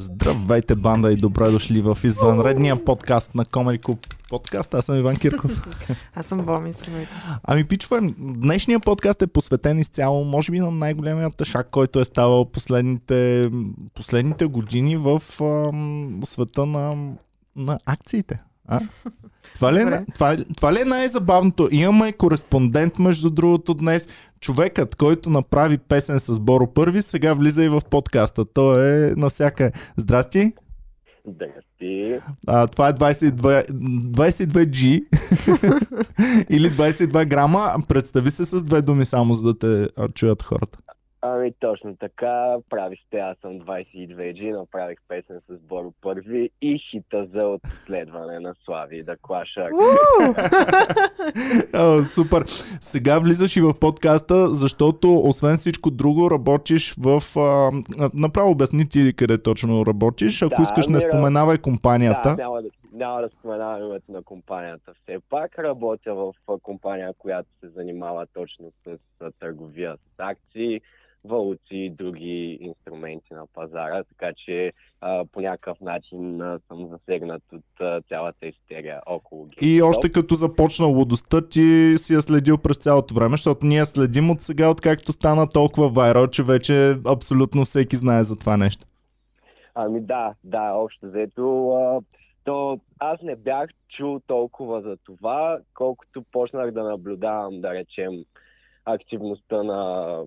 Здравейте, банда и добре дошли в извънредния подкаст на Comedy Club подкаст. Аз съм Иван Кирков. Аз съм Боми, здравейте. Ами, пичове, днешния подкаст е посветен изцяло, може би, на най-големия тъшак, който е ставал последните, последните години в ам, света на, на акциите. А? Това ли, е, това, това ли е най-забавното? Имаме кореспондент, между другото, днес. Човекът, който направи песен с Боро Първи, сега влиза и в подкаста. Той е навсякъде. Здрасти! Здрасти. А, това е 22, 22G или 22 грама. Представи се с две думи само, за да те чуят хората. Ами точно така, прави сте, аз съм 22G, направих песен с Боро Първи и хита за отследване на Слави да клаша. О, супер. Сега влизаш и в подкаста, защото освен всичко друго работиш в... А, направо обясни ти къде точно работиш. Ако да, искаш не споменавай компанията. Да, няма да, няма да споменавам името на компанията. Все пак работя в компания, която се занимава точно с търговия с акции, валути и други инструменти на пазара, така че а, по някакъв начин а, съм засегнат от а, цялата истерия около GameStop. И още като започна лудостта, ти си я следил през цялото време, защото ние следим от сега, откакто стана толкова вайрал, че вече абсолютно всеки знае за това нещо. Ами да, да, общо взето. А, то аз не бях чул толкова за това, колкото почнах да наблюдавам, да речем, активността на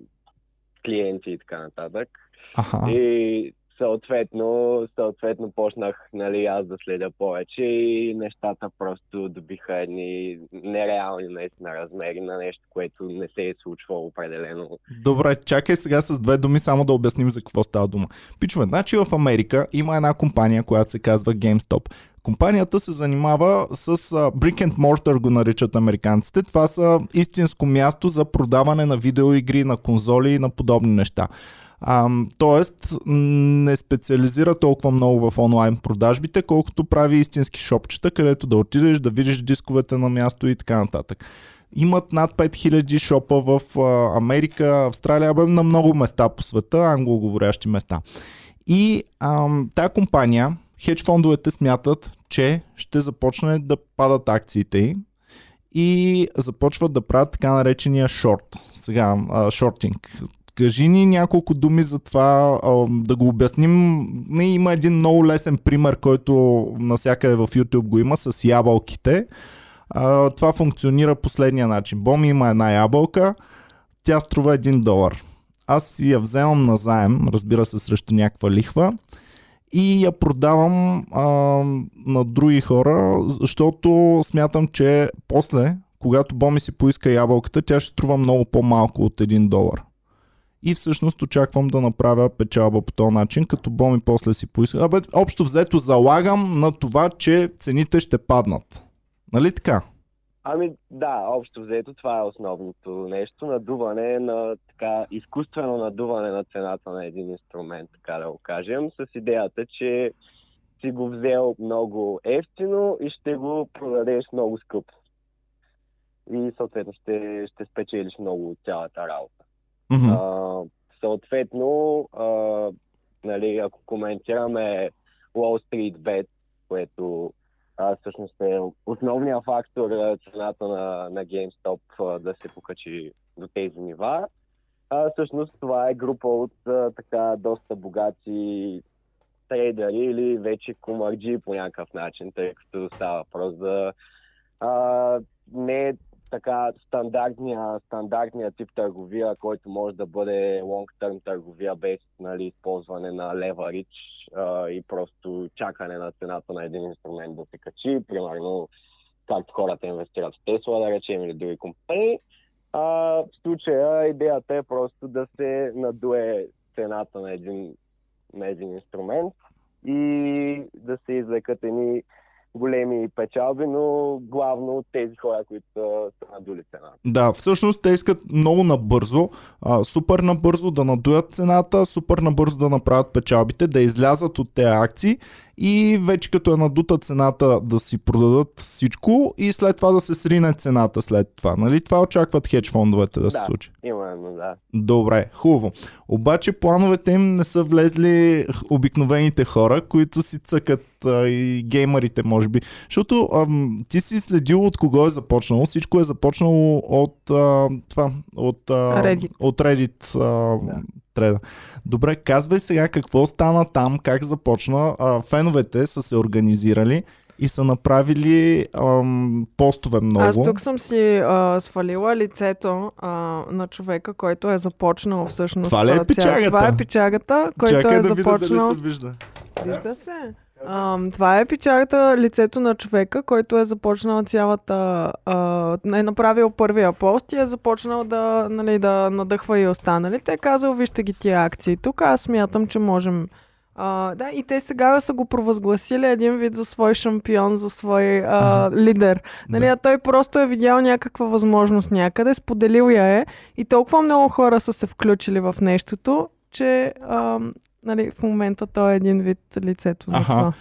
клиенти и така нататък. Ага. И съответно, съответно почнах нали, аз да следя повече и нещата просто добиха едни нереални наистина размери на нещо, което не се е случвало определено. Добре, чакай сега с две думи само да обясним за какво става дума. Пичове, значи в Америка има една компания, която се казва GameStop. Компанията се занимава с uh, Brick and Mortar го наричат американците. Това са истинско място за продаване на видеоигри, на конзоли и на подобни неща. А, тоест, не специализира толкова много в онлайн продажбите, колкото прави истински шопчета, където да отидеш, да видиш дисковете на място и така нататък. Имат над 5000 шопа в а, Америка, Австралия, бе, на много места по света, англоговорящи места. И а, тая компания, хедж фондовете смятат, че ще започне да падат акциите й и започват да правят така наречения шорт. Сега, а, шортинг. Кажи ни няколко думи за това, да го обясним. Не, има един много лесен пример, който насякъде в YouTube го има с ябълките. Това функционира последния начин. Боми има една ябълка, тя струва 1 долар. Аз я вземам на заем, разбира се, срещу някаква лихва и я продавам а, на други хора, защото смятам, че после, когато Боми си поиска ябълката, тя ще струва много по-малко от 1 долар и всъщност очаквам да направя печалба по този начин, като Боми после си поиска. Абе, общо взето залагам на това, че цените ще паднат. Нали така? Ами да, общо взето това е основното нещо. Надуване на така изкуствено надуване на цената на един инструмент, така да го кажем, с идеята, че си го взел много ефтино и ще го продадеш много скъпо. И съответно ще, ще спечелиш много от цялата работа. Mm-hmm. А, съответно, а, нали, ако коментираме Wall Street Bet, което а, всъщност е основният фактор цената на, на GameStop а, да се покачи до тези нива, а, всъщност това е група от а, така доста богати трейдери или вече комарджи по някакъв начин, тъй като става въпрос за а, не така стандартния, стандартния тип търговия, който може да бъде long-term търговия без нали, използване на leverage а, и просто чакане на цената на един инструмент да се качи. Примерно, както хората инвестират в Тесла, да речем, или други компании. А, в случая идеята е просто да се надуе цената на един, на един инструмент и да се извлекат едни големи печалби, но главно от тези хора, които са надули цената. Да, всъщност те искат много набързо, а, супер набързо да надуят цената, супер набързо да направят печалбите, да излязат от тези акции и вече като е надута цената да си продадат всичко и след това да се срине цената след това. Нали? Това очакват хедж фондовете да, да се случи. Има Именно, да. Добре, хубаво. Обаче плановете им не са влезли обикновените хора, които си цъкат а, и геймерите, може би. Защото ам, ти си следил от кого е започнало. Всичко е започнало от а, това, от, а, Reddit. от Reddit. А, Да. Треда. Добре, казвай сега какво стана там, как започна. А, феновете са се организирали и са направили ам, постове много. Аз тук съм си а, свалила лицето а, на човека, който е започнал всъщност. Това ли е а, ця- пичагата? Това е пичагата, който Чакай е да видя започнал. дали се вижда. Вижда се. Ам, това е печалата лицето на човека, който е започнал цялата... А, е направил първия пост и е започнал да, нали, да надъхва и останалите. Е казал, вижте ги тия акции. Тук аз смятам, че можем... А, да, и те сега са го провъзгласили един вид за свой шампион, за свой а, лидер. Нали, а той просто е видял някаква възможност някъде, споделил я е и толкова много хора са се включили в нещото, че ам, нали, в момента той е един вид лицето на Аха. това.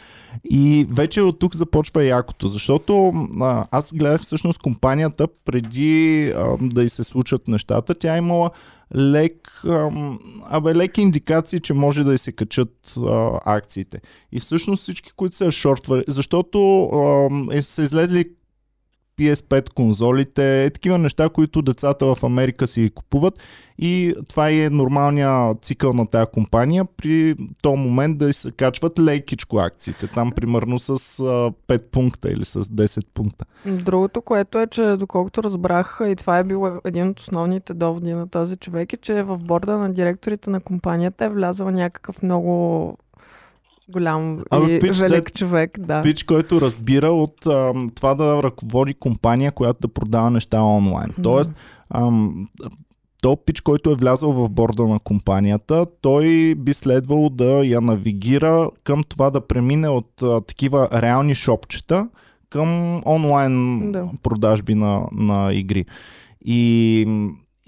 И вече от тук започва якото, защото а, аз гледах всъщност компанията преди а, да й се случат нещата. Тя е имала лек, ам, абе, леки индикации, че може да й се качат а, акциите. И всъщност всички, които са шортвали, защото ам, е, са излезли PS5 конзолите, е такива неща, които децата в Америка си купуват. И това е нормалния цикъл на тази компания. При този момент да се качват лекичко акциите, там примерно с а, 5 пункта или с 10 пункта. Другото, което е, че доколкото разбрах, и това е било един от основните доводи на този човек, е, че в борда на директорите на компанията е влязъл някакъв много голям Абе, и пич, велик дет- човек. Да. Пич, който разбира от а, това да ръководи компания, която да продава неща онлайн. Тоест, ам, то пич, който е влязъл в борда на компанията, той би следвало да я навигира към това да премине от а, такива реални шопчета към онлайн Да. продажби на, на игри. И,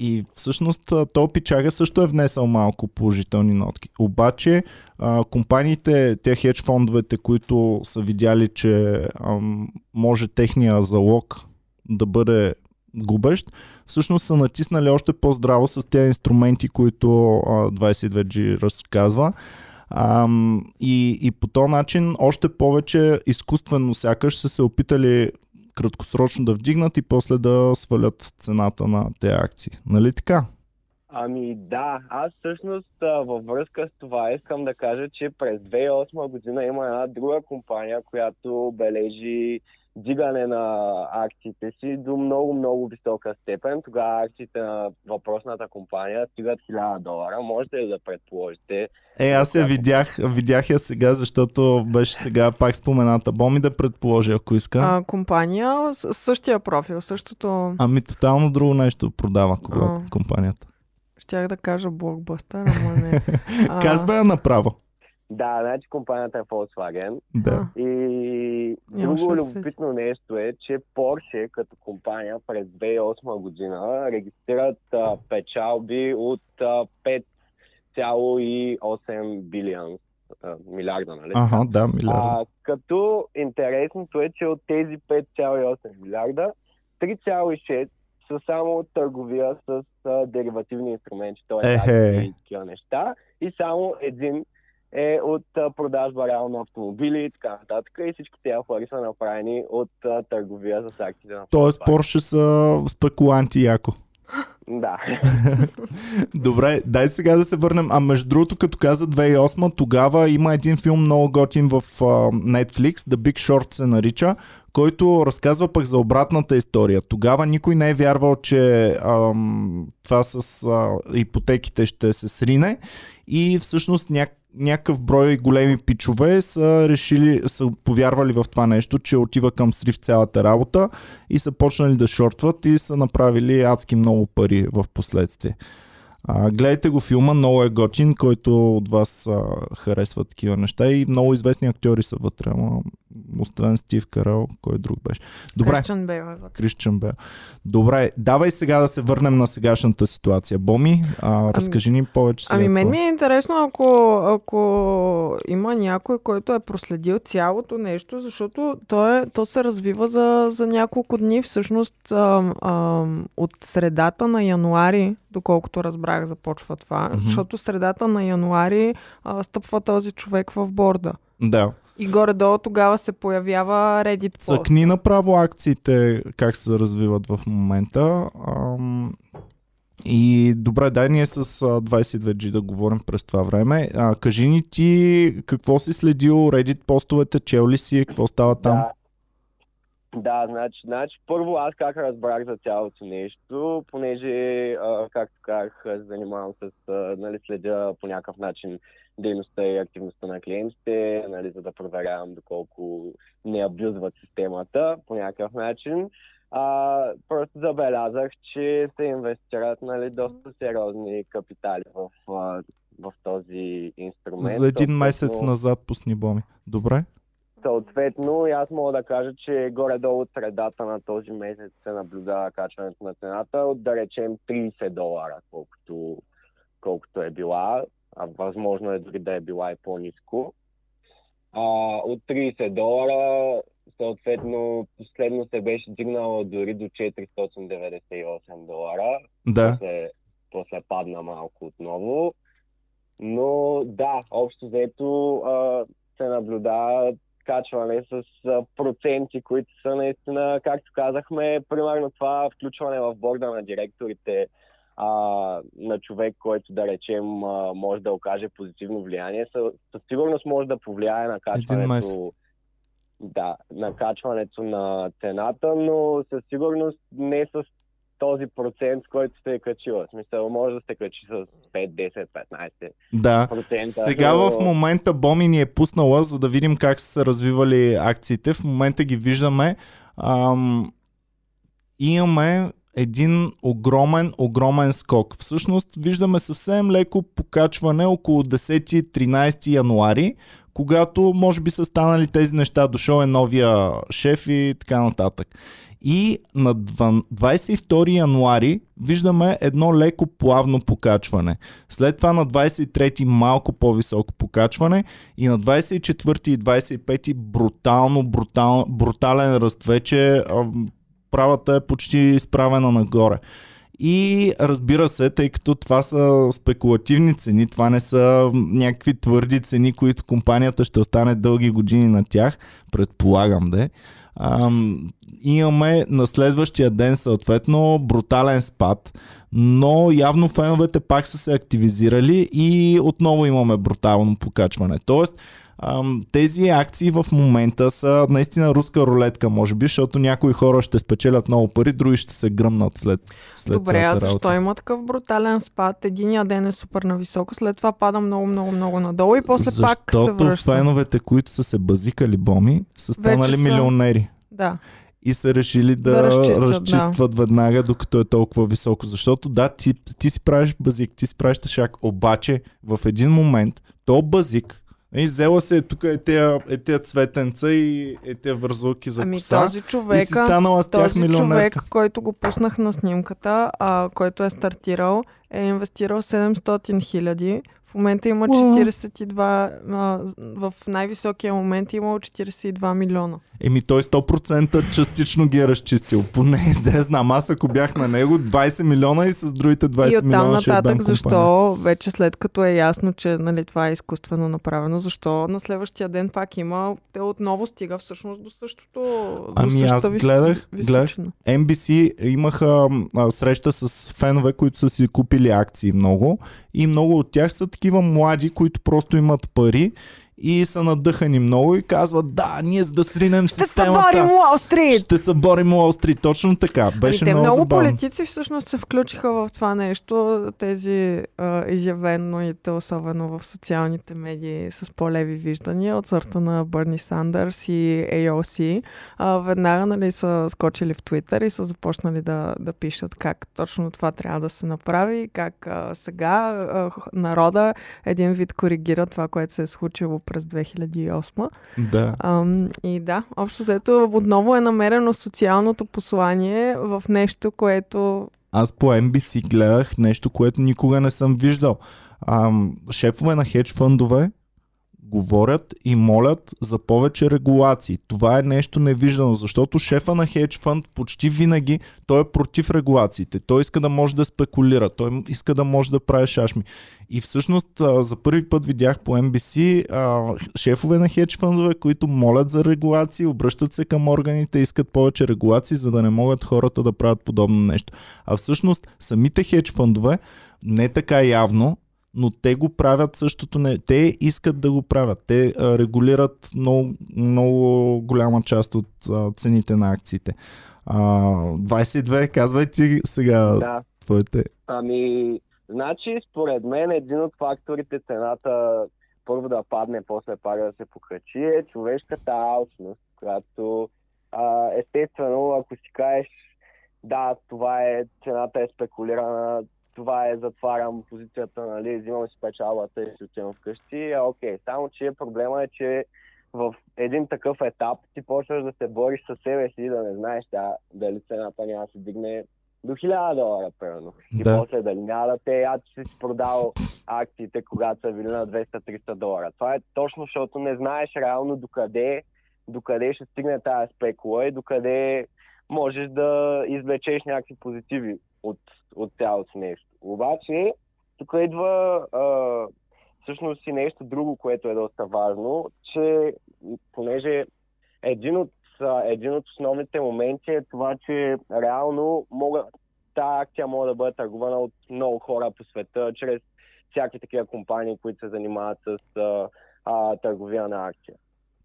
и всъщност а, то пичага също е внесъл малко положителни нотки. Обаче а, компаниите, те хедж фондовете, които са видяли, че ам, може техния залог да бъде губещ, всъщност са натиснали още по-здраво с тези инструменти, които а, 22G разказва. Ам, и, и по този начин още повече изкуствено сякаш са се опитали краткосрочно да вдигнат и после да свалят цената на тези акции. Нали така? Ами да, аз всъщност във връзка с това искам да кажа, че през 2008 година има една друга компания, която бележи дигане на акциите си до много-много висока степен. Тогава акциите на въпросната компания стигат 1000 долара. Можете ли да предположите? Е, аз я видях, видях я сега, защото беше сега пак спомената. Боми да предположи, ако иска. А, компания същия профил, същото... Ами тотално друго нещо продава когато А. компанията. Щях да кажа блокбъстър, ама не. А, Казва я направо. Да, значи компанията е Volkswagen. Да. И друго любопитно нещо е, че Porsche като компания през 2008 година регистрират а, печалби от а, 5,8 билион милиарда, нали? Ага, да, милиарда. А, като интересното е, че от тези 5,8 милиарда, 3,6 са само търговия с а, деривативни инструменти, т.е. Ехе. акции и такива неща. И само един е от продажба реално автомобили и така нататък. И всички тези пари са направени от а, търговия с акциите на Тоест. Порше са спекуланти яко. Да. Добре, дай сега да се върнем. А между другото, като каза 2008, тогава има един филм много готин в а, Netflix, The Big Short се нарича, който разказва пък за обратната история. Тогава никой не е вярвал, че ам, това с а, ипотеките ще се срине и всъщност ня- някакъв брой големи пичове са решили, са повярвали в това нещо, че отива към срив цялата работа и са почнали да шортват и са направили адски много пари в последствие. А, гледайте го филма, много е готин, който от вас а, харесва такива неща и много известни актьори са вътре, ама освен Стив Карел, кой друг беше. Добре, Кристиан Бейл е вътре. Кристиан Бел. Добре, давай сега да се върнем на сегашната ситуация. Боми, а, разкажи ни повече сега. Ами мен ми е. е интересно, ако, ако има някой, който е проследил цялото нещо, защото то, е, то се развива за, за няколко дни. Всъщност ам, ам, от средата на януари доколкото разбрах, започва това. Мгм. Защото средата на януари а, стъпва този човек в борда. Да. И горе-долу тогава се появява Reddit пост. Цъкни направо акциите как се развиват в момента. Ам, и добре, дай ние с а, 22G да говорим през това време. А, кажи ни ти какво си следил, Reddit постовете, чел ли си, какво става там? Да. Да, значи, значи, първо аз как разбрах за цялото нещо, понеже, а, както казах, се занимавам с, а, нали, следя по някакъв начин дейността и активността на клиентите, нали, за да проверявам доколко не абюзват системата по някакъв начин. А, просто забелязах, че се инвестират нали, доста сериозни капитали в, в този инструмент. За един месец назад пусни боми. Добре? Съответно, и аз мога да кажа, че горе-долу от средата на този месец се наблюдава качването на цената от да речем 30 долара, колкото, колкото е била, а възможно е дори да е била и по-низко. А, от 30 долара, съответно, последно се беше дигнала дори до 498 долара. Да. После, после падна малко отново. Но да, общо взето се наблюдава качване с проценти, които са наистина, както казахме, примерно това включване в борда на директорите а, на човек, който да речем а, може да окаже позитивно влияние, съ- със сигурност може да повлияе на качването да, на качването на цената, но със сигурност не с този процент, който се е качила. В смисъл, може да се качи с 5, 10, 15 Да. процента. Сега но... в момента Боми ни е пуснала, за да видим как са се развивали акциите. В момента ги виждаме. Ам, имаме един огромен, огромен скок. Всъщност виждаме съвсем леко покачване около 10-13 януари, когато може би са станали тези неща. Дошъл е новия шеф и така нататък. И на два- 22 януари виждаме едно леко плавно покачване. След това на 23 малко по-високо покачване и на 24 и 25 брутално, брутал, брутален ръст. Вече правата е почти изправена нагоре. И разбира се, тъй като това са спекулативни цени, това не са някакви твърди цени, които компанията ще остане дълги години на тях, предполагам де. Ам, имаме на следващия ден съответно брутален спад, но явно феновете пак са се активизирали и отново имаме брутално покачване. Тоест, ам, тези акции в момента са наистина руска рулетка, може би, защото някои хора ще спечелят много пари, други ще се гръмнат след, след Добре, а защо работа. има такъв брутален спад? Единия ден е супер нависоко, след това пада много, много, много надолу и после Защото пак се връща. феновете, които са се базикали боми, са станали Вече са- милионери. Да. и са решили да, Да разчистят, разчистват веднага, докато е толкова високо. Защото да, ти, ти си правиш базик, ти си правиш тъшак, обаче в един момент то базик и взела се тук е тия, е тия цветенца и е тия вързулки за Ами коса този и си станала с тях милионерка. човек, който го пуснах на снимката, а, който е стартирал, е инвестирал 700 хиляди. В момента има Уау. 42, а, в най-високия момент е имало 42 милиона. Еми той 100% частично ги е разчистил. Поне, да знам, аз ако бях на него 20 милиона и с другите 20 и оттам милиона ще е нататък, компания. защо вече след като е ясно, че нали, това е изкуствено направено, защо на следващия ден пак има, те отново стига всъщност до същото. до Ами аз същата вис- гледах- гледах. NBC имаха а, среща с фенове, които са си купили акции много и много от тях са такива млади, които просто имат пари и са надъхани много и казват да, ние за да сринем Ще системата борим Уолл Стрит! ще се борим Уолл Стрит. Точно така. Беше ами, те много, много забавно. политици всъщност се включиха в това нещо, тези а, изявените, особено в социалните медии с по-леви виждания от сорта на Бърни Сандърс и AOC. А, веднага нали, са скочили в Твитър и са започнали да, да пишат как точно това трябва да се направи, как а, сега а, народа един вид коригира това, което се е случило през 2008. Да. Ам, и да, общо взето отново е намерено социалното послание в нещо, което Аз по NBC гледах нещо, което никога не съм виждал. Ам, шефове на хедж фъндове говорят и молят за повече регулации. Това е нещо невиждано, защото шефа на хедж фонд почти винаги той е против регулациите. Той иска да може да спекулира, той иска да може да прави шашми. И всъщност за първи път видях по NBC шефове на хедж фондове, които молят за регулации, обръщат се към органите, искат повече регулации, за да не могат хората да правят подобно нещо. А всъщност самите хедж фондове не така явно, но те го правят същото. Не. Те искат да го правят. Те а, регулират много, много голяма част от а, цените на акциите. А, 22, казвай ти сега Да. твоите. Ами, значи, според мен един от факторите цената първо да падне, после пак да се покачи е човешката алчност, която а, естествено, ако си кажеш да, това е, цената е спекулирана, това е, затварям позицията, нали, взимам си печалбата и си отивам вкъщи, а окей. Само, че проблема е, че в един такъв етап ти почваш да се бориш със себе си и да не знаеш да, дали цената няма да се дигне до 1000 долара, примерно. И Да. после дали няма да те яд, че си продал акциите, когато са били на 200-300 долара. Това е точно, защото не знаеш реално докъде, докъде ще стигне тази спекула и докъде можеш да извлечеш някакви позитиви от, от цялото нещо. Обаче, тук идва а, всъщност и нещо друго, което е доста важно, че понеже един от, а, един от основните моменти е това, че реално мога, тази акция може да бъде търгувана от много хора по света, чрез всякакви такива компании, които се занимават с а, а, търговия на акция.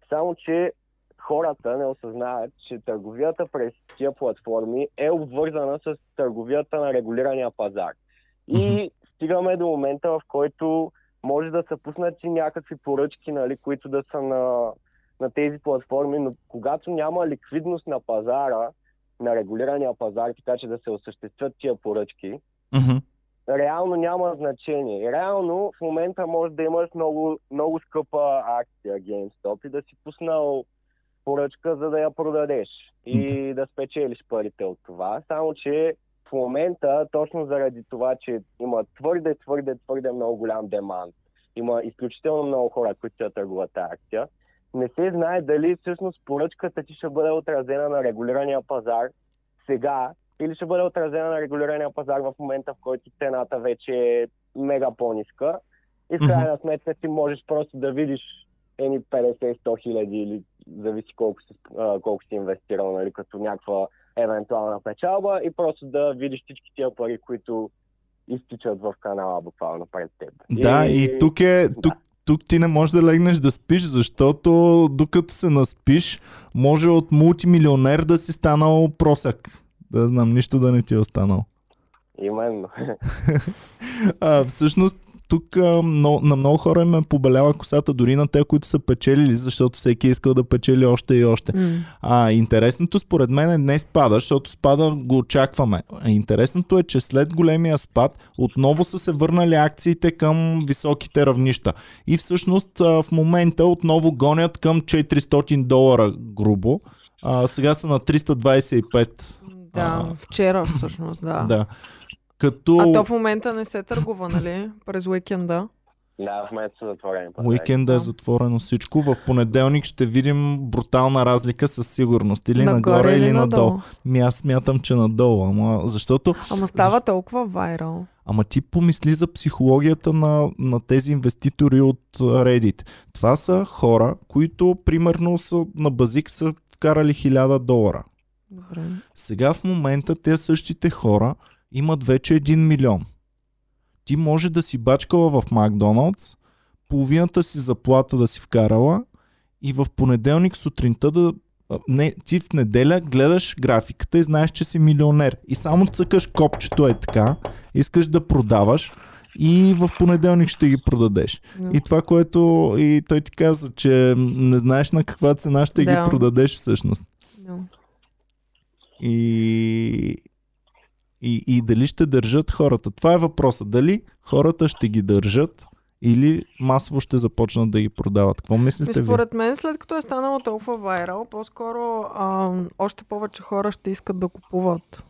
Само, че хората не осъзнават, че търговията през тия платформи е обвързана с търговията на регулирания пазар. И стигаме до момента, в който може да са пуснати някакви поръчки, нали, които да са на, на тези платформи, но когато няма ликвидност на пазара, на регулирания пазар, така че да се осъществят тия поръчки, реално няма значение. Реално в момента може да имаш много, много скъпа акция GameStop и да си пуснал поръчка, за да я продадеш и да спечелиш парите от това. Само, че в момента, точно заради това, че има твърде, твърде, твърде много голям демант, има изключително много хора, които ще търгуват тази акция, не се знае дали всъщност поръчката ти ще бъде отразена на регулирания пазар сега или ще бъде отразена на регулирания пазар в момента, в който цената вече е мега по-ниска. И в крайна сметка ти можеш просто да видиш ени 50-100 хиляди или зависи колко си, колко си инвестирал, нали, като някаква евентуална печалба и просто да видиш всички тия пари, които изтичат в канала буквално пред теб. Да, и тук е. Тук, тук ти не можеш да легнеш да спиш, защото докато се наспиш, може от мултимилионер да си станал просяк. Да знам, нищо да не ти е останал. Именно. А, всъщност, тук а, но, на много хора им е побеляла косата, дори на те, които са печелили, защото всеки е искал да печели още и още. М. А, интересното според мен е не спада, защото спада го очакваме. А интересното е, че след големия спад отново са се върнали акциите към високите равнища. И всъщност а, в момента отново гонят към 400 долара грубо. А, сега са на 325. Да, А. вчера всъщност, да. Да. Като А то в момента не се търгува, нали? През уикенда. да, в момента са затворени пазари. уикенда е затворено всичко. В понеделник ще видим брутална разлика със сигурност. Или Нагоре нагоре, или надолу. надолу? Ми аз смятам, че надолу. Ама защото Ама става толкова вайрал. Ама ти помисли за психологията на, на тези инвеститори от Reddit. Това са хора, които примерно са на базик са вкарали 1000 долара. Добре. Сега в момента те същите хора имат вече 1 милион. Ти може да си бачкала в Макдоналдс, половината си заплата да си вкарала и в понеделник сутринта да не, ти в неделя гледаш графиката и знаеш, че си милионер. И само цъкаш копчето е така, искаш да продаваш и в понеделник ще ги продадеш. Да. И това, което и той ти каза, че не знаеш на каква цена ще Да. ги продадеш всъщност. Да. И, и, и дали ще държат хората. Това е въпросът. Дали хората ще ги държат или масово ще започнат да ги продават. Какво Ми, мислите ви? според мен, след като е станало толкова вайрал, по-скоро а, още повече хора ще искат да купуват.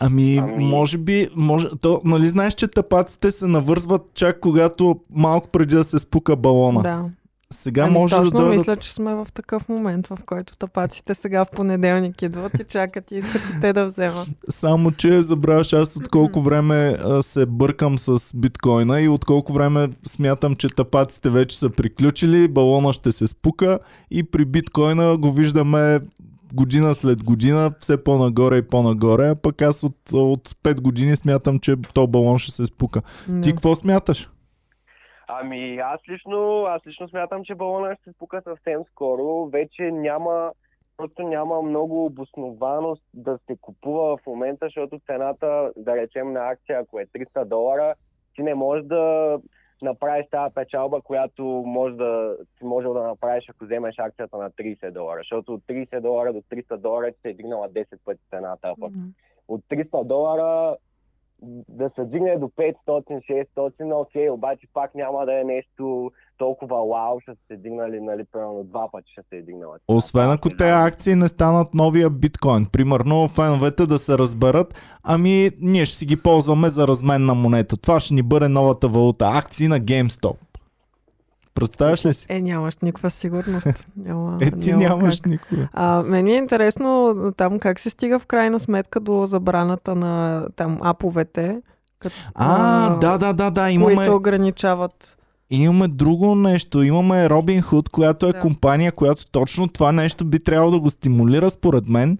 Ами, Ами- може би, може, то, нали знаеш, че тапаците се навързват чак когато малко преди да се спука балона. Да. Сега ами, може точно да дойдат... мисля, че сме в такъв момент, в който тапаците сега в понеделник идват и чакат и искат и те да вземат. Само, че забравяш аз от колко време а, се бъркам с биткоина и от колко време смятам, че тапаците вече са приключили, балона ще се спука и при биткоина го виждаме година след година, все по-нагоре и по-нагоре, а пък аз от, от 5 години смятам, че то балон ще се спука. Да. Ти какво смяташ? Ами аз лично, аз лично смятам, че балона ще се спука съвсем скоро. Вече няма, просто няма много обоснованост да се купува в момента, защото цената, да речем на акция, ако е 300 долара, ти не можеш да направиш тази печалба, която може да, си можел да направиш, ако вземеш акцията на 30 долара. Защото от 30 долара до 300 долара ти се е дигнала 10 пъти цената. М. от 300 долара да се дигне до 500-600, окей, обаче пак няма да е нещо толкова вау, ще се дигнали, нали, примерно два пъти ще се е дигнала. Освен ако те акции не станат новия биткоин. Примерно феновете да се разберат, ами ние ще си ги ползваме за размен на монета. Това ще ни бъде новата валута. Акции на GameStop. Представяш ли си? Е, нямаш никаква сигурност. Няма, Е, ти няма нямаш как. никога. А, мен ми е интересно там как се стига в крайна сметка до забраната на там аповете, като, А, да, да, да, да. Имаме, които ограничават. имаме друго нещо. Имаме Robinhood, която е Да. компания, която точно това нещо би трябвало да го стимулира, според мен.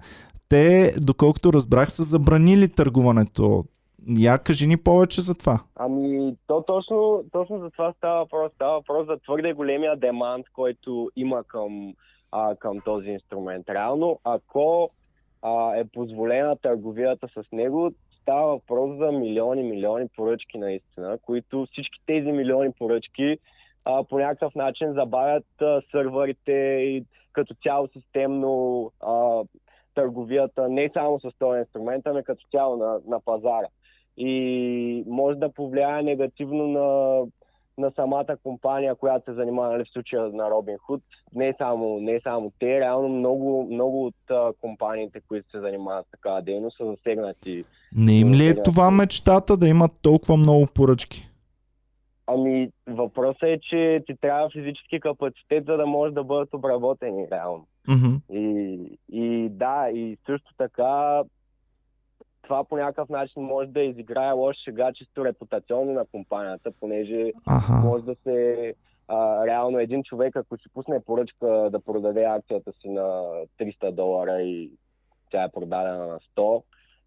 Те, доколкото разбрах, са забранили търгуването. Я кажи ни повече за това. Ами, то точно, точно за това става въпрос. Става въпрос за твърде големия демант, който има към, а, към този инструмент. Реално, ако а, е позволена търговията с него, става въпрос за милиони, милиони поръчки наистина, които всички тези милиони поръчки а, по някакъв начин забавят а, сървърите и като цяло системно а, търговията, не само с този инструмент, ами като цяло на, на пазара и може да повлияе негативно на, на самата компания, която се занимава нали, в случая на Robinhood. Не само, не само те, реално много, много от а, компаниите, които се занимават с такава дейност, са засегнати. Не им ли е това мечтата да имат толкова много поръчки? Ами, въпросът е, че ти трябва физически капацитет, за да може да бъдат обработени реално. Мгм. И, и да, и също така това по някакъв начин може да изиграе лош шега чисто репутационно на компанията, понеже Аха. може да се а, реално един човек, ако си пусне поръчка да продаде акцията си на 300 долара и тя е продадена на 100,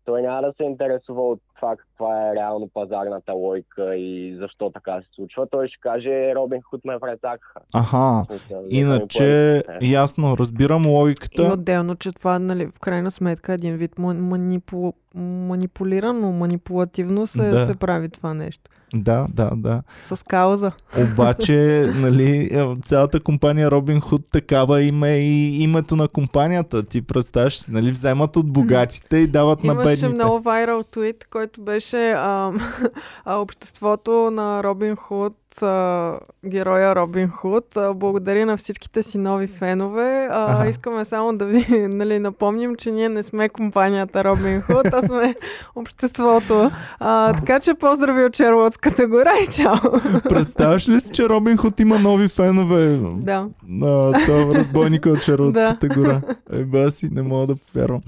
той няма да се интересува от това каква е реално пазарната лойка и защо така се случва. Той ще каже, Робин Худ ме прецакаха. Аха. В смисъл, нека ми Иначе, парите. ясно, разбирам И логиката. отделно, че това, нали, в крайна сметка, е един вид ма- манипу... манипулирано, манипулативно се, Да. се прави това нещо. Да, да, да. С кауза. Обаче, нали, е, цялата компания Robinhood такава има и името на компанията. Ти представяш нали, вземат от богатите и дават на Имаше бедните. много вайрал твит, който беше а, а, обществото на Робин Худ, а, героя Робин Худ. А, благодаря на всичките си нови фенове. А, Аха. искаме само да ви нали, напомним, че ние не сме компанията Робин Худ, а сме обществото. А, така че поздрави от Черлотската гора и чао! Представяш ли си, че Robinhood има нови фенове? да. на това разбойника от Шарлотската гора. Е, баси, не мога да повярвам.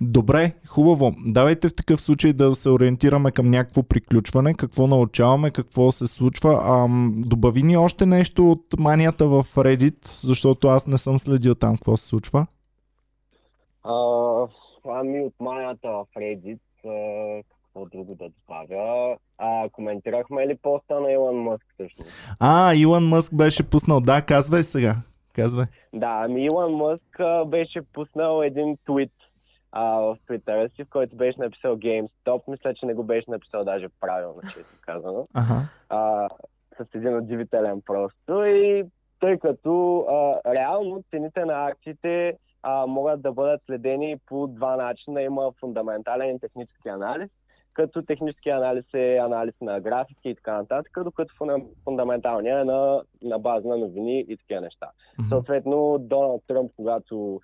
Добре, хубаво. Давайте в такъв случай да се ориентираме към някакво приключване. Какво научаваме, какво се случва. Ам, добави ни още нещо от манията в Reddit, защото аз не съм следил там какво се случва. А, ами от манята в Reddit, а, какво друго да добавя? А, коментирахме ли поста на Илон Мъск всъщност? А, Илон Мъск беше пуснал. Да, казвай сега. Казвай. Да, ами Илон Мъск а, беше пуснал един твит а, в Твитъра си, в който беше написал GameStop. Мисля, че не го беше написал даже правилно, често казано. Ага. а, с един удивителен просто и тъй като а, реално цените на акциите а, могат да бъдат следени по два начина. Има фундаментален и технически анализ, като технически анализ е анализ на графики и така нататък, докато фундаменталният е на, на база на новини и такива неща. Мгм. Съответно, Доналд Тръмп, когато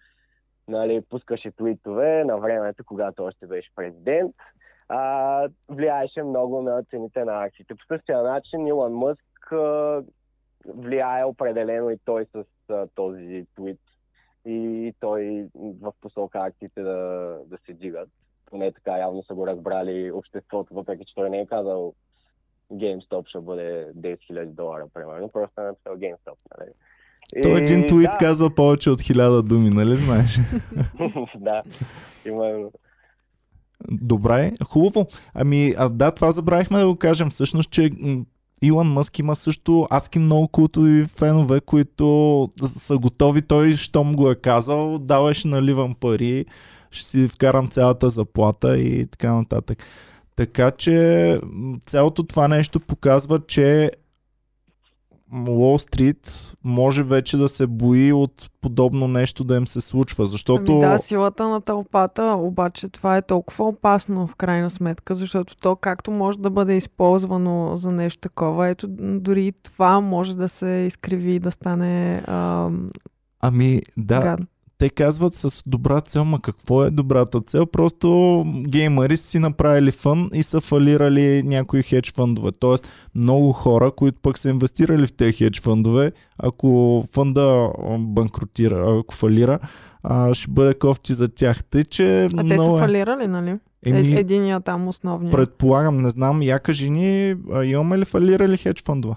нали, пускаше твитове на времето, когато още беше президент, а, влияеше много на цените на акциите. По същия начин Илон Мъск а, влияе определено и той с а, този твит и той в посока акциите да, да се дигат. Поне така явно са го разбрали обществото, въпреки че той не е казал GameStop ще бъде 10 000 долара, примерно. Просто е написал GameStop, нали? Той един твит да. казва повече от хиляда думи, нали знаеш? да, именно. Добре, хубаво. Ами, а да, това забравихме да го кажем. Всъщност, че Илон Мъск има също адски много култови фенове, които са готови. Той, щом го е казал, давай ще наливам пари, ще си вкарам цялата заплата и така нататък. Така че цялото това нещо показва, че Уолл Стрит може вече да се бои от подобно нещо да им се случва, защото... Ами да, силата на тълпата, обаче това е толкова опасно в крайна сметка, защото то както може да бъде използвано за нещо такова, ето дори това може да се изкриви и да стане... Ам... Ами да, гад те казват с добра цел, ма какво е добрата цел? Просто геймари си направили фън и са фалирали някои хедж фъндове. Тоест много хора, които пък са инвестирали в тези хедж фъндове, ако фънда банкротира, ако фалира, а, ще бъде кофти за тях. Тъй, че а много те са е. фалирали, нали? Еми, е, единия там основния. Предполагам, не знам, я кажи ни, имаме ли фалирали хедж фъндове?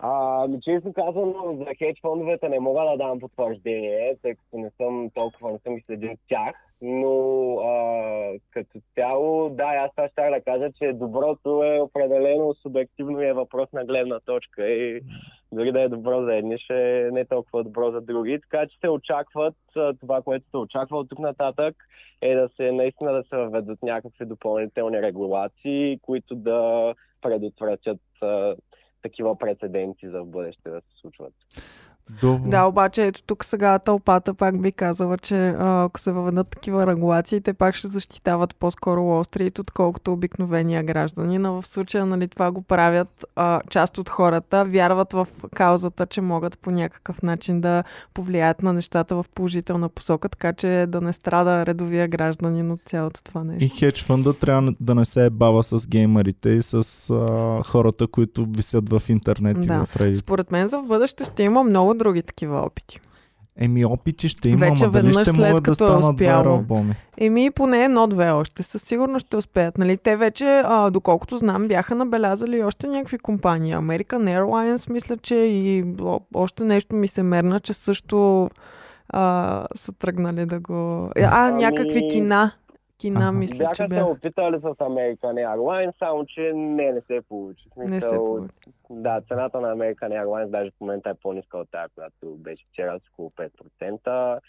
Ами честно казвам, за хедж фондовете не мога да дам потвърждение, тъй като не съм толкова, не съм следил тях, но а, като цяло, да, аз това ще да кажа, че доброто е определено субективно и е въпрос на гледна точка и дори да е добро за едни, ще е не толкова добро за други. Така че се очакват, това, което се очаква от тук нататък, е да се наистина да се въведат някакви допълнителни регулации, които да предотвратят такива прецеденти за в бъдеще да се случват. Добре. Да, обаче ето тук сега тълпата пак би казала, че а, ако се въведат такива регулации, те пак ще защитават по-скоро Street, отколкото обикновения граждани. Но в случая нали, това го правят а, част от хората, вярват в каузата, че могат по някакъв начин да повлияят на нещата в положителна посока, така че да не страда редовия гражданин от цялото това нещо. И хедж фонда трябва да не се е бава с геймерите и с а, хората, които висят в интернет да. и в Reddit. Според мен за в бъдеще ще има много други такива опити. Еми, опити ще има, Вече дали ще след могат да е станат два албуми? Еми, поне едно-две още. Със сигурност ще успеят. Нали? Те вече, а, доколкото знам, бяха набелязали още някакви компании. American Airlines, мисля, че и още нещо ми се мерна, че също а, са тръгнали да го... А, ами... някакви кина кина, ага. мисля, бяха че бяха. се опитали с American Airlines, само че не, не се получи. Смисъл, не се получи. Да, цената на American Airlines даже в момента е по-ниска от тази, която беше вчера с около 5%.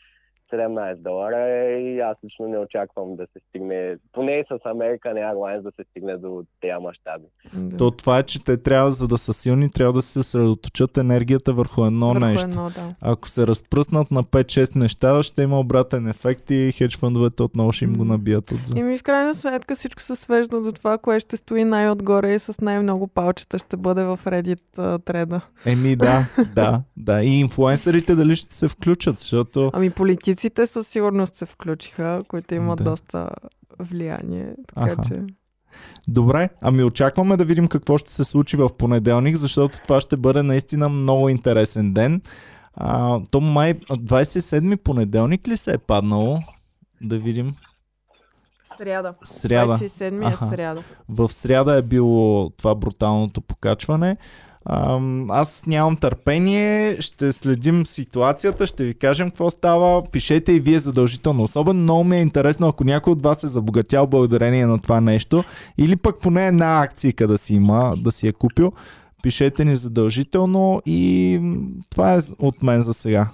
17 долара и аз лично не очаквам да се стигне, поне с American Airlines да се стигне до тези мащаби. Да. То това е, че те трябва, за да са силни, трябва да се съсредоточат енергията върху едно върху нещо. Едно, да. Ако се разпръснат на 5-6 неща, ще има обратен ефект и хедж фондовете отново ще им го набият отзад. И ми в крайна сметка всичко се свежда до това, кое ще стои най-отгоре и с най-много палчета ще бъде в Reddit uh, треда. Еми да, да, да. И инфлуенсърите дали ще се включат, защото... Ами политици политиците със сигурност се включиха, които имат да. доста влияние. Така Аха. че... Добре, ами очакваме да видим какво ще се случи в понеделник, защото това ще бъде наистина много интересен ден. А, то май 27 понеделник ли се е паднало? Да видим. Сряда. Сряда. 27 е сряда. В сряда е било това бруталното покачване аз нямам търпение, ще следим ситуацията, ще ви кажем какво става. Пишете и вие задължително. Особено много ми е интересно, ако някой от вас е забогатял благодарение на това нещо, или пък поне една акция да си има, да си е купил. Пишете ни задължително и това е от мен за сега.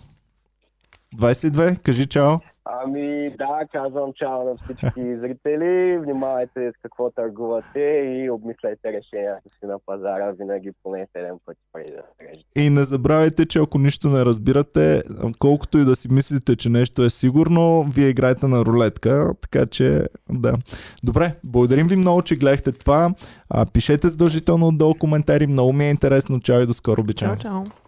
22, кажи чао. Ами да, казвам чао на всички зрители. Внимавайте с какво търгувате и обмислете решението си на пазара винаги поне 7 пъти преди да срежете. И не забравяйте, че ако нищо не разбирате, колкото и да си мислите, че нещо е сигурно, вие играете на рулетка, така че да. Добре, благодарим ви много, че гледахте това. А, пишете задължително отдолу коментари, много ми е интересно. Чао и до скоро, обичам. Чао, чао.